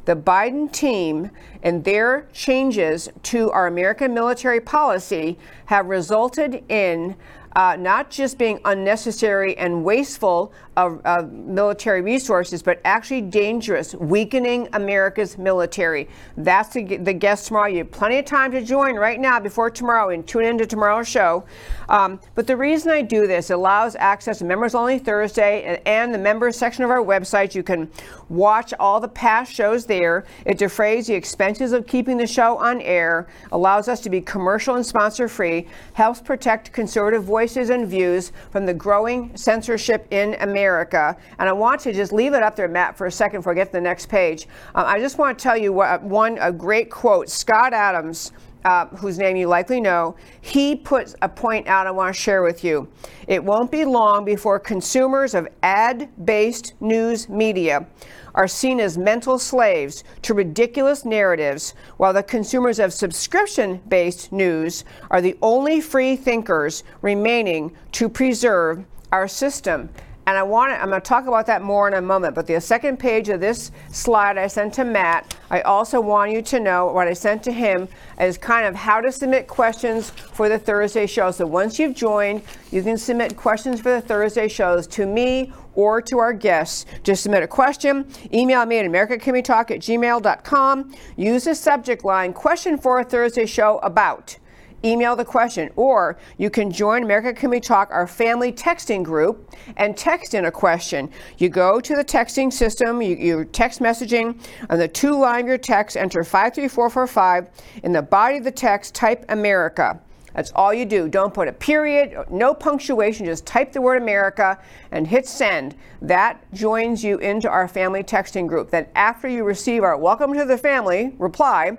the Biden team and their changes to our American military policy have resulted in uh, not just being unnecessary and wasteful of, of, military resources, but actually dangerous, weakening America's military. That's the, the guest tomorrow. You have plenty of time to join right now before tomorrow and tune into tomorrow's show. Um, but the reason I do this allows access to members only Thursday and, and the members section of our website. You can watch all the past shows there. It defrays the expenses of keeping the show on air, allows us to be commercial and sponsor free, helps protect conservative voices and views from the growing censorship in America. And I want to just leave it up there, Matt, for a second before I get to the next page. Um, I just want to tell you what, one a great quote. Scott Adams uh, whose name you likely know, he puts a point out I want to share with you. It won't be long before consumers of ad based news media are seen as mental slaves to ridiculous narratives, while the consumers of subscription based news are the only free thinkers remaining to preserve our system. And I want to, I'm going to talk about that more in a moment. But the second page of this slide I sent to Matt, I also want you to know what I sent to him is kind of how to submit questions for the Thursday show. So once you've joined, you can submit questions for the Thursday shows to me or to our guests. Just submit a question, email me at americacanwetalk at gmail.com. Use the subject line, question for a Thursday show about email the question, or you can join America Can We Talk, our family texting group, and text in a question. You go to the texting system, you, text messaging, on the two line of your text, enter 53445. In the body of the text, type America. That's all you do. Don't put a period, no punctuation, just type the word America and hit send. That joins you into our family texting group. Then, after you receive our welcome to the family reply,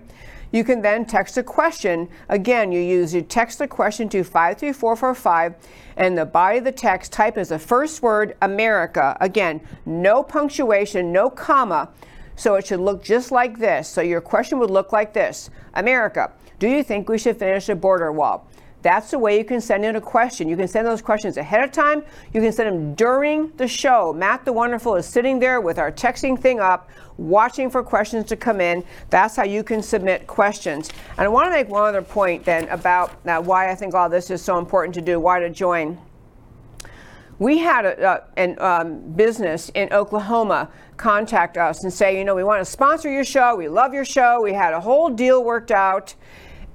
you can then text a question. Again, you use you text the question to 53445 and the body of the text type as the first word America. Again, no punctuation, no comma. So it should look just like this. So your question would look like this America, do you think we should finish a border wall? That's the way you can send in a question. You can send those questions ahead of time. You can send them during the show. Matt the Wonderful is sitting there with our texting thing up, watching for questions to come in. That's how you can submit questions. And I want to make one other point then about uh, why I think all this is so important to do, why to join. We had a, an um, business in Oklahoma contact us and say, you know, we want to sponsor your show. We love your show. We had a whole deal worked out.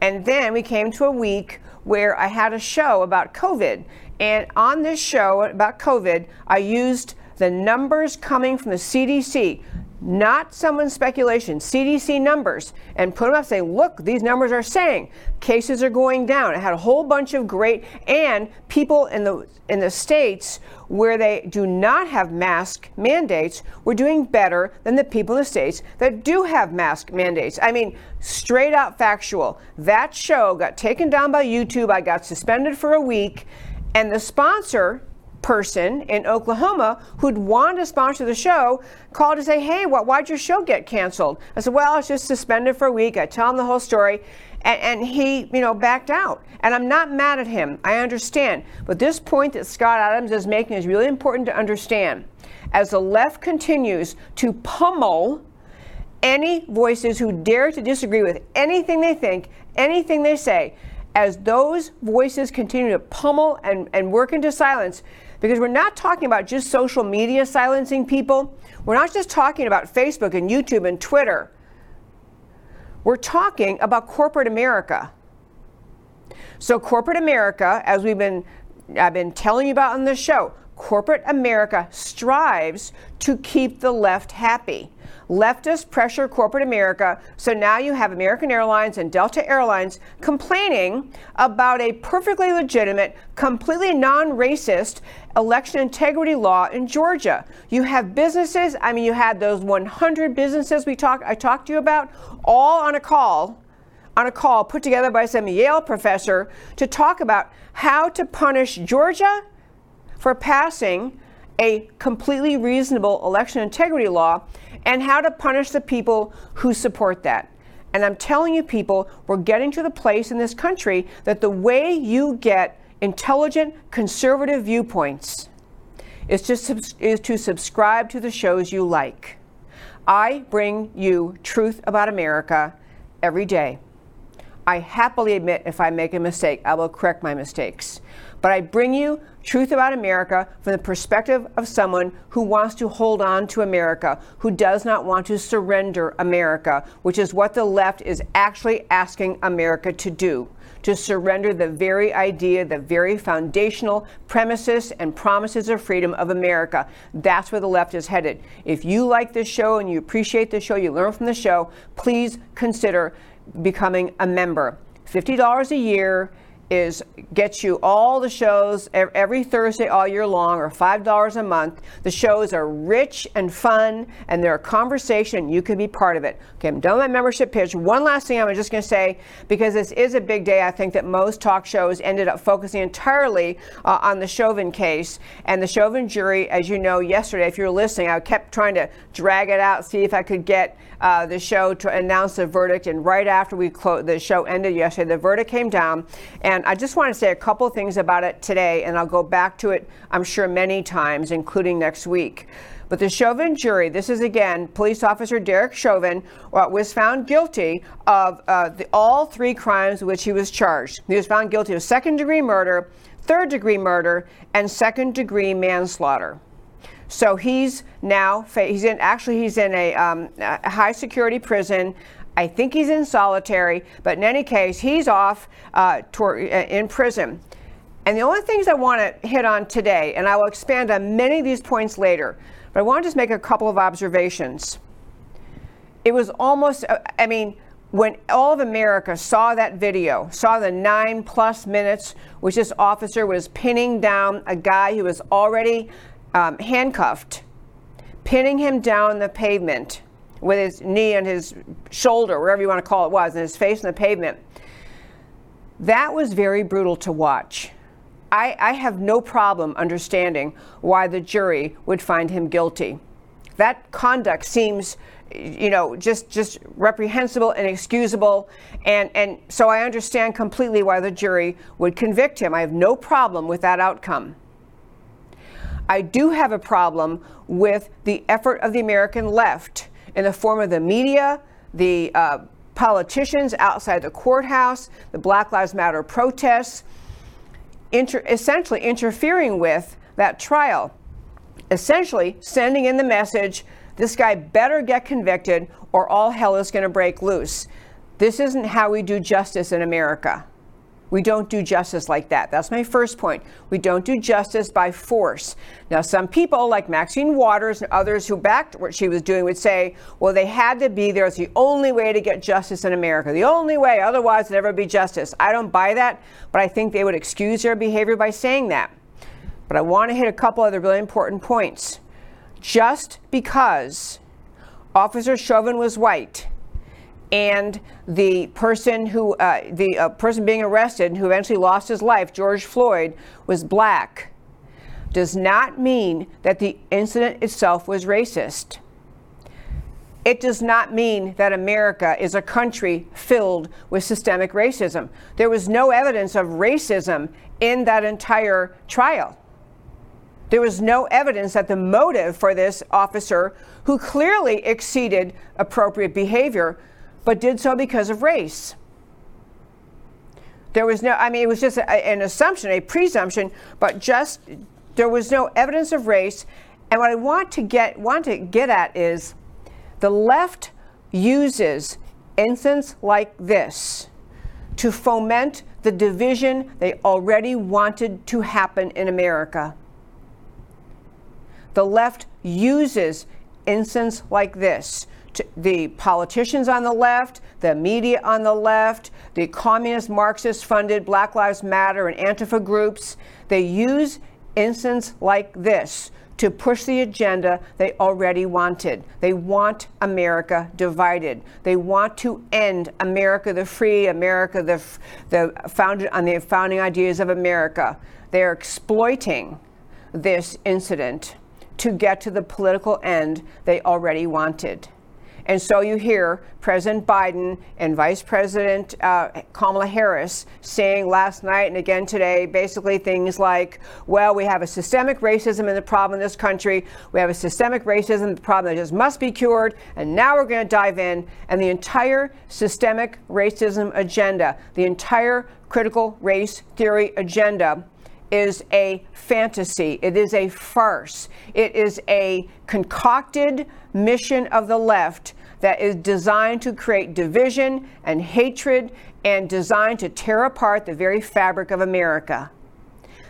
And then we came to a week where I had a show about COVID. And on this show about COVID, I used the numbers coming from the CDC. Not someone's speculation, CDC numbers, and put them up saying, look, these numbers are saying cases are going down. It had a whole bunch of great, and people in the, in the states where they do not have mask mandates were doing better than the people in the states that do have mask mandates. I mean, straight out factual. That show got taken down by YouTube. I got suspended for a week, and the sponsor, person in Oklahoma who'd wanted to sponsor the show called to say, Hey, what, why'd your show get canceled? I said, Well, it's just suspended for a week. I tell him the whole story. And, and, he, you know, backed out. And I'm not mad at him. I understand. But this point that Scott Adams is making is really important to understand. As the left continues to pummel any voices who dare to disagree with anything they think, anything they say, as those voices continue to pummel and, and work into silence, because we're not talking about just social media silencing people. We're not just talking about Facebook and YouTube and Twitter. We're talking about corporate America. So, corporate America, as we've been, I've been telling you about on this show, corporate America strives to keep the left happy. Leftists pressure corporate America, so now you have American Airlines and Delta Airlines complaining about a perfectly legitimate, completely non racist election integrity law in Georgia. You have businesses, I mean, you had those 100 businesses we talked, I talked to you about, all on a call on a call put together by some Yale professor to talk about how to punish Georgia for passing a completely reasonable election integrity law and how to punish the people who support that. And I'm telling you, people, we're getting to the place in this country that the way you get intelligent, conservative viewpoints is to, is to subscribe to the shows you like. I bring you truth about America every day. I happily admit if I make a mistake, I will correct my mistakes. But I bring you Truth About America from the perspective of someone who wants to hold on to America, who does not want to surrender America, which is what the left is actually asking America to do to surrender the very idea, the very foundational premises and promises of freedom of America. That's where the left is headed. If you like this show and you appreciate the show, you learn from the show, please consider becoming a member. $50 a year is gets you all the shows every Thursday all year long or $5 a month. The shows are rich and fun and they're a conversation. You can be part of it. Okay, I'm done with my membership pitch. One last thing I'm just going to say because this is a big day. I think that most talk shows ended up focusing entirely uh, on the Chauvin case and the Chauvin jury. As you know, yesterday, if you're listening, I kept trying to drag it out, see if I could get uh, the show to announce the verdict. And right after we clo- the show ended yesterday, the verdict came down. And I just want to say a couple things about it today, and I'll go back to it, I'm sure, many times, including next week. But the Chauvin jury, this is again, police officer Derek Chauvin uh, was found guilty of uh, the, all three crimes which he was charged. He was found guilty of second degree murder, third degree murder, and second degree manslaughter. So he's now he's in actually he's in a, um, a high security prison. I think he's in solitary, but in any case, he's off uh, toward, uh, in prison. And the only things I want to hit on today, and I will expand on many of these points later, but I want to just make a couple of observations. It was almost, uh, I mean, when all of America saw that video, saw the nine plus minutes, which this officer was pinning down a guy who was already um, handcuffed, pinning him down the pavement with his knee and his shoulder, wherever you want to call it was, and his face on the pavement. That was very brutal to watch. I, I have no problem understanding why the jury would find him guilty. That conduct seems, you know, just just reprehensible and excusable, and and so I understand completely why the jury would convict him. I have no problem with that outcome. I do have a problem with the effort of the American left in the form of the media, the uh, politicians outside the courthouse, the Black Lives Matter protests, inter- essentially interfering with that trial, essentially sending in the message this guy better get convicted or all hell is going to break loose. This isn't how we do justice in America. We don't do justice like that. That's my first point. We don't do justice by force. Now, some people, like Maxine Waters and others who backed what she was doing, would say, well, they had to be there. It's the only way to get justice in America. The only way, otherwise, there'd never be justice. I don't buy that, but I think they would excuse their behavior by saying that. But I want to hit a couple other really important points. Just because Officer Chauvin was white, and the person who uh, the uh, person being arrested and who eventually lost his life, George Floyd, was black, does not mean that the incident itself was racist. It does not mean that America is a country filled with systemic racism. There was no evidence of racism in that entire trial. There was no evidence that the motive for this officer, who clearly exceeded appropriate behavior, but did so because of race. There was no, I mean, it was just a, an assumption, a presumption, but just there was no evidence of race. And what I want to get want to get at is the left uses incidents like this to foment the division they already wanted to happen in America. The left uses incidents like this the politicians on the left, the media on the left, the communist Marxist funded Black Lives Matter and Antifa groups, they use incidents like this to push the agenda they already wanted. They want America divided. They want to end America the free, America the, the founded on the founding ideas of America. They are exploiting this incident to get to the political end they already wanted. And so you hear President Biden and Vice President uh, Kamala Harris saying last night and again today basically things like, well, we have a systemic racism in the problem in this country. We have a systemic racism problem that just must be cured. And now we're going to dive in. And the entire systemic racism agenda, the entire critical race theory agenda, is a fantasy. It is a farce. It is a concocted mission of the left that is designed to create division and hatred and designed to tear apart the very fabric of America.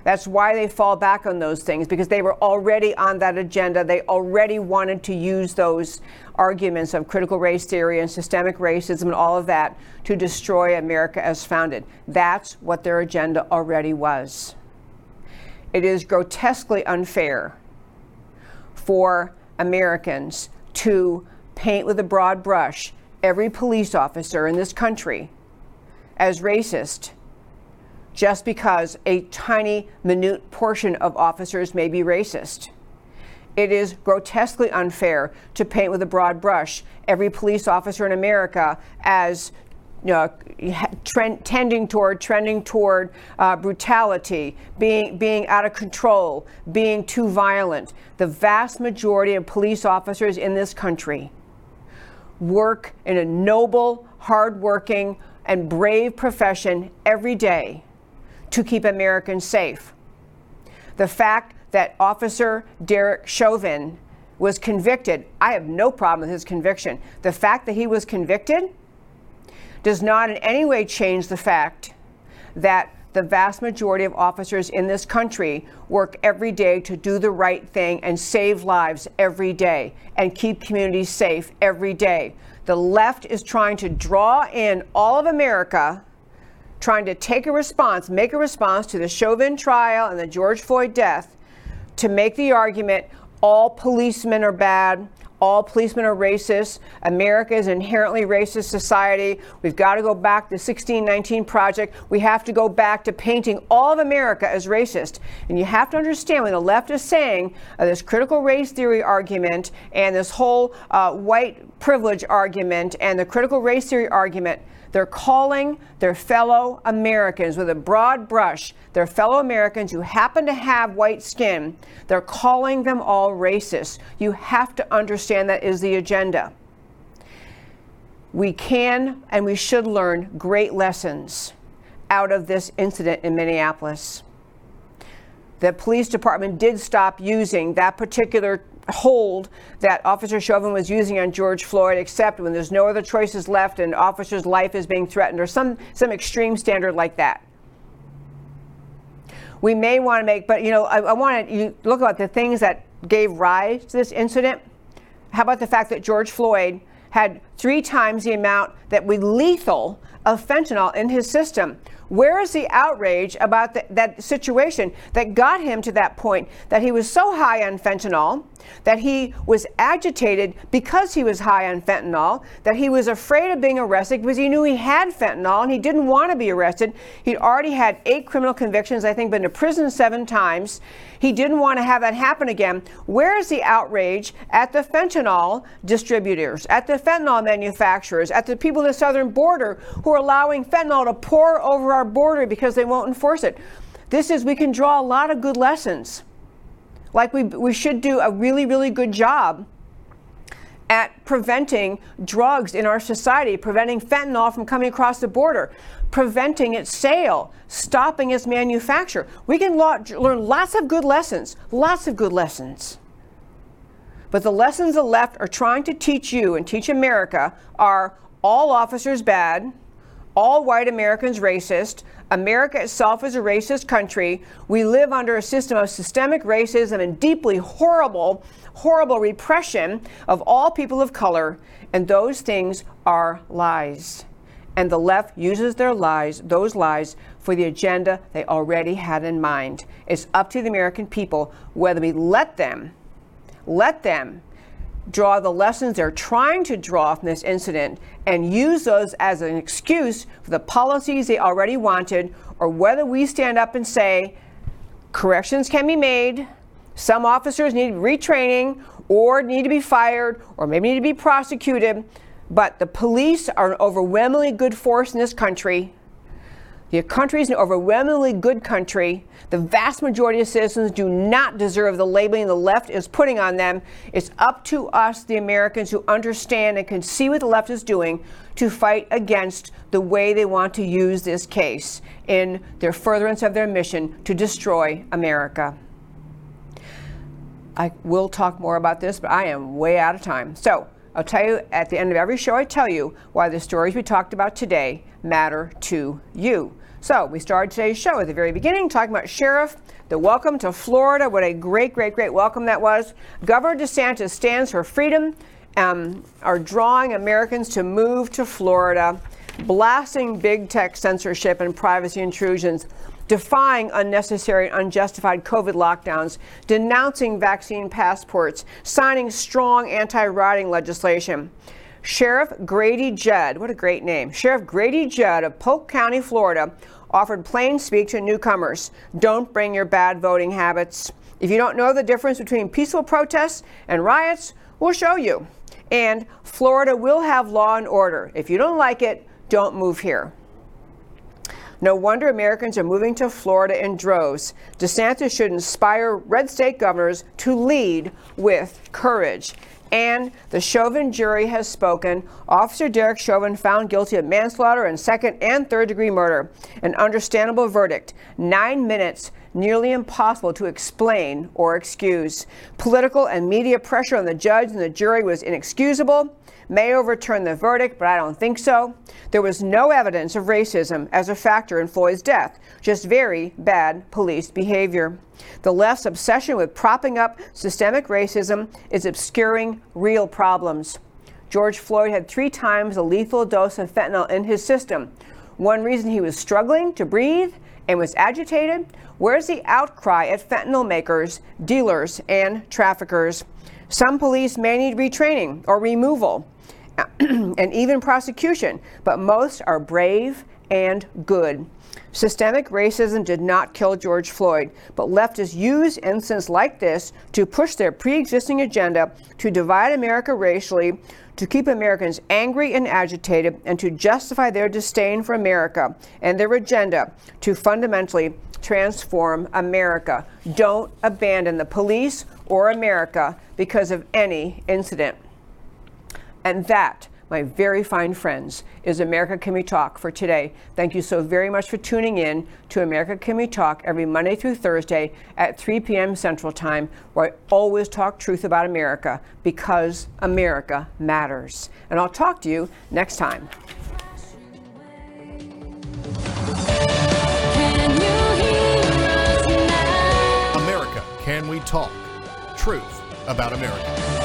That's why they fall back on those things because they were already on that agenda. They already wanted to use those arguments of critical race theory and systemic racism and all of that to destroy America as founded. That's what their agenda already was. It is grotesquely unfair for Americans to paint with a broad brush every police officer in this country as racist just because a tiny, minute portion of officers may be racist. It is grotesquely unfair to paint with a broad brush every police officer in America as tending toward, trending toward uh, brutality, being, being out of control, being too violent. The vast majority of police officers in this country work in a noble, hardworking, and brave profession every day to keep Americans safe. The fact that Officer Derek Chauvin was convicted, I have no problem with his conviction. The fact that he was convicted does not in any way change the fact that the vast majority of officers in this country work every day to do the right thing and save lives every day and keep communities safe every day. The left is trying to draw in all of America, trying to take a response, make a response to the Chauvin trial and the George Floyd death to make the argument all policemen are bad, all policemen are racist. America is an inherently racist society. We've got to go back to the 1619 Project. We have to go back to painting all of America as racist. And you have to understand when the left is saying uh, this critical race theory argument and this whole uh, white privilege argument and the critical race theory argument, they're calling their fellow Americans with a broad brush, their fellow Americans who happen to have white skin, they're calling them all racist. You have to understand that is the agenda. We can and we should learn great lessons out of this incident in Minneapolis. The police department did stop using that particular hold that Officer Chauvin was using on George Floyd, except when there's no other choices left and officer's life is being threatened, or some, some extreme standard like that. we may want to make, but you know, I, I want to you look at the things that gave rise to this incident. How about the fact that George Floyd had three times the amount that we lethal of fentanyl in his system? Where is the outrage about the, that situation that got him to that point that he was so high on fentanyl, that he was agitated because he was high on fentanyl, that he was afraid of being arrested because he knew he had fentanyl and he didn't want to be arrested. He'd already had eight criminal convictions, I think, been to prison seven times. He didn't want to have that happen again. Where is the outrage at the fentanyl distributors, at the fentanyl manufacturers, at the people at the southern border who are allowing fentanyl to pour over our border because they won't enforce it? This is, we can draw a lot of good lessons. Like we, we should do a really, really good job at preventing drugs in our society, preventing fentanyl from coming across the border, preventing its sale, stopping its manufacture. We can lo- learn lots of good lessons, lots of good lessons. But the lessons the left are trying to teach you and teach America are all officers bad, all white Americans racist, America itself is a racist country. We live under a system of systemic racism and deeply horrible, horrible repression of all people of color, and those things are lies. And the left uses their lies, those lies, for the agenda they already had in mind. It's up to the American people whether we let them, let them draw the lessons they're trying to draw from this incident and use those as an excuse for the policies they already wanted, or whether we stand up and say corrections can be made, some officers need retraining, or need to be fired, or maybe need to be prosecuted. But the police are an overwhelmingly good force in this country. The country is an overwhelmingly good country. The vast majority of citizens do not deserve the labeling the left is putting on them. It's up to us, the Americans who understand and can see what the left is doing, to fight against the way they want to use this case in their furtherance of their mission to destroy America. I will talk more about this, but I am way out of time. So I'll tell you at the end of every show, I tell you why the stories we talked about today matter to you. So we started today's show at the very beginning talking about Sheriff, the welcome to Florida. What a great, great, great welcome that was. Governor DeSantis stands for freedom, um, are drawing Americans to move to Florida, blasting big tech censorship and privacy intrusions defying unnecessary and unjustified COVID lockdowns, denouncing vaccine passports, signing strong anti rioting legislation. Sheriff Grady Judd, what a great name, Sheriff Grady Judd of Polk County, Florida, offered plain speak to newcomers don't bring your bad voting habits. If you don't know the difference between peaceful protests and riots, we'll show you. And Florida will have law and order. If you don't like it, don't move here. No wonder Americans are moving to Florida in droves. DeSantis should inspire red state governors to lead with courage. And the Chauvin jury has spoken. Officer Derek Chauvin found guilty of manslaughter and second and third degree murder. An understandable verdict. Nine minutes, nearly impossible to explain or excuse. Political and media pressure on the judge and the jury was inexcusable may overturn the verdict, but I don't think so. There was no evidence of racism as a factor in Floyd's death, just very bad police behavior. The left's obsession with propping up systemic racism is obscuring real problems. George Floyd had three times the lethal dose of fentanyl in his system. One reason he was struggling to breathe and was agitated? Where's the outcry at fentanyl makers, dealers, and traffickers? Some police may need retraining or removal. and even prosecution, but most are brave and good. Systemic racism did not kill George Floyd, but leftists use incidents like this to push their pre existing agenda to divide America racially, to keep Americans angry and agitated, and to justify their disdain for America and their agenda to fundamentally transform America. Don't abandon the police or America because of any incident. And that, my very fine friends, is America Can We Talk for today. Thank you so very much for tuning in to America Can We Talk every Monday through Thursday at 3 p.m. Central Time, where I always talk truth about America because America matters. And I'll talk to you next time. America Can you hear us We Talk? Truth about America.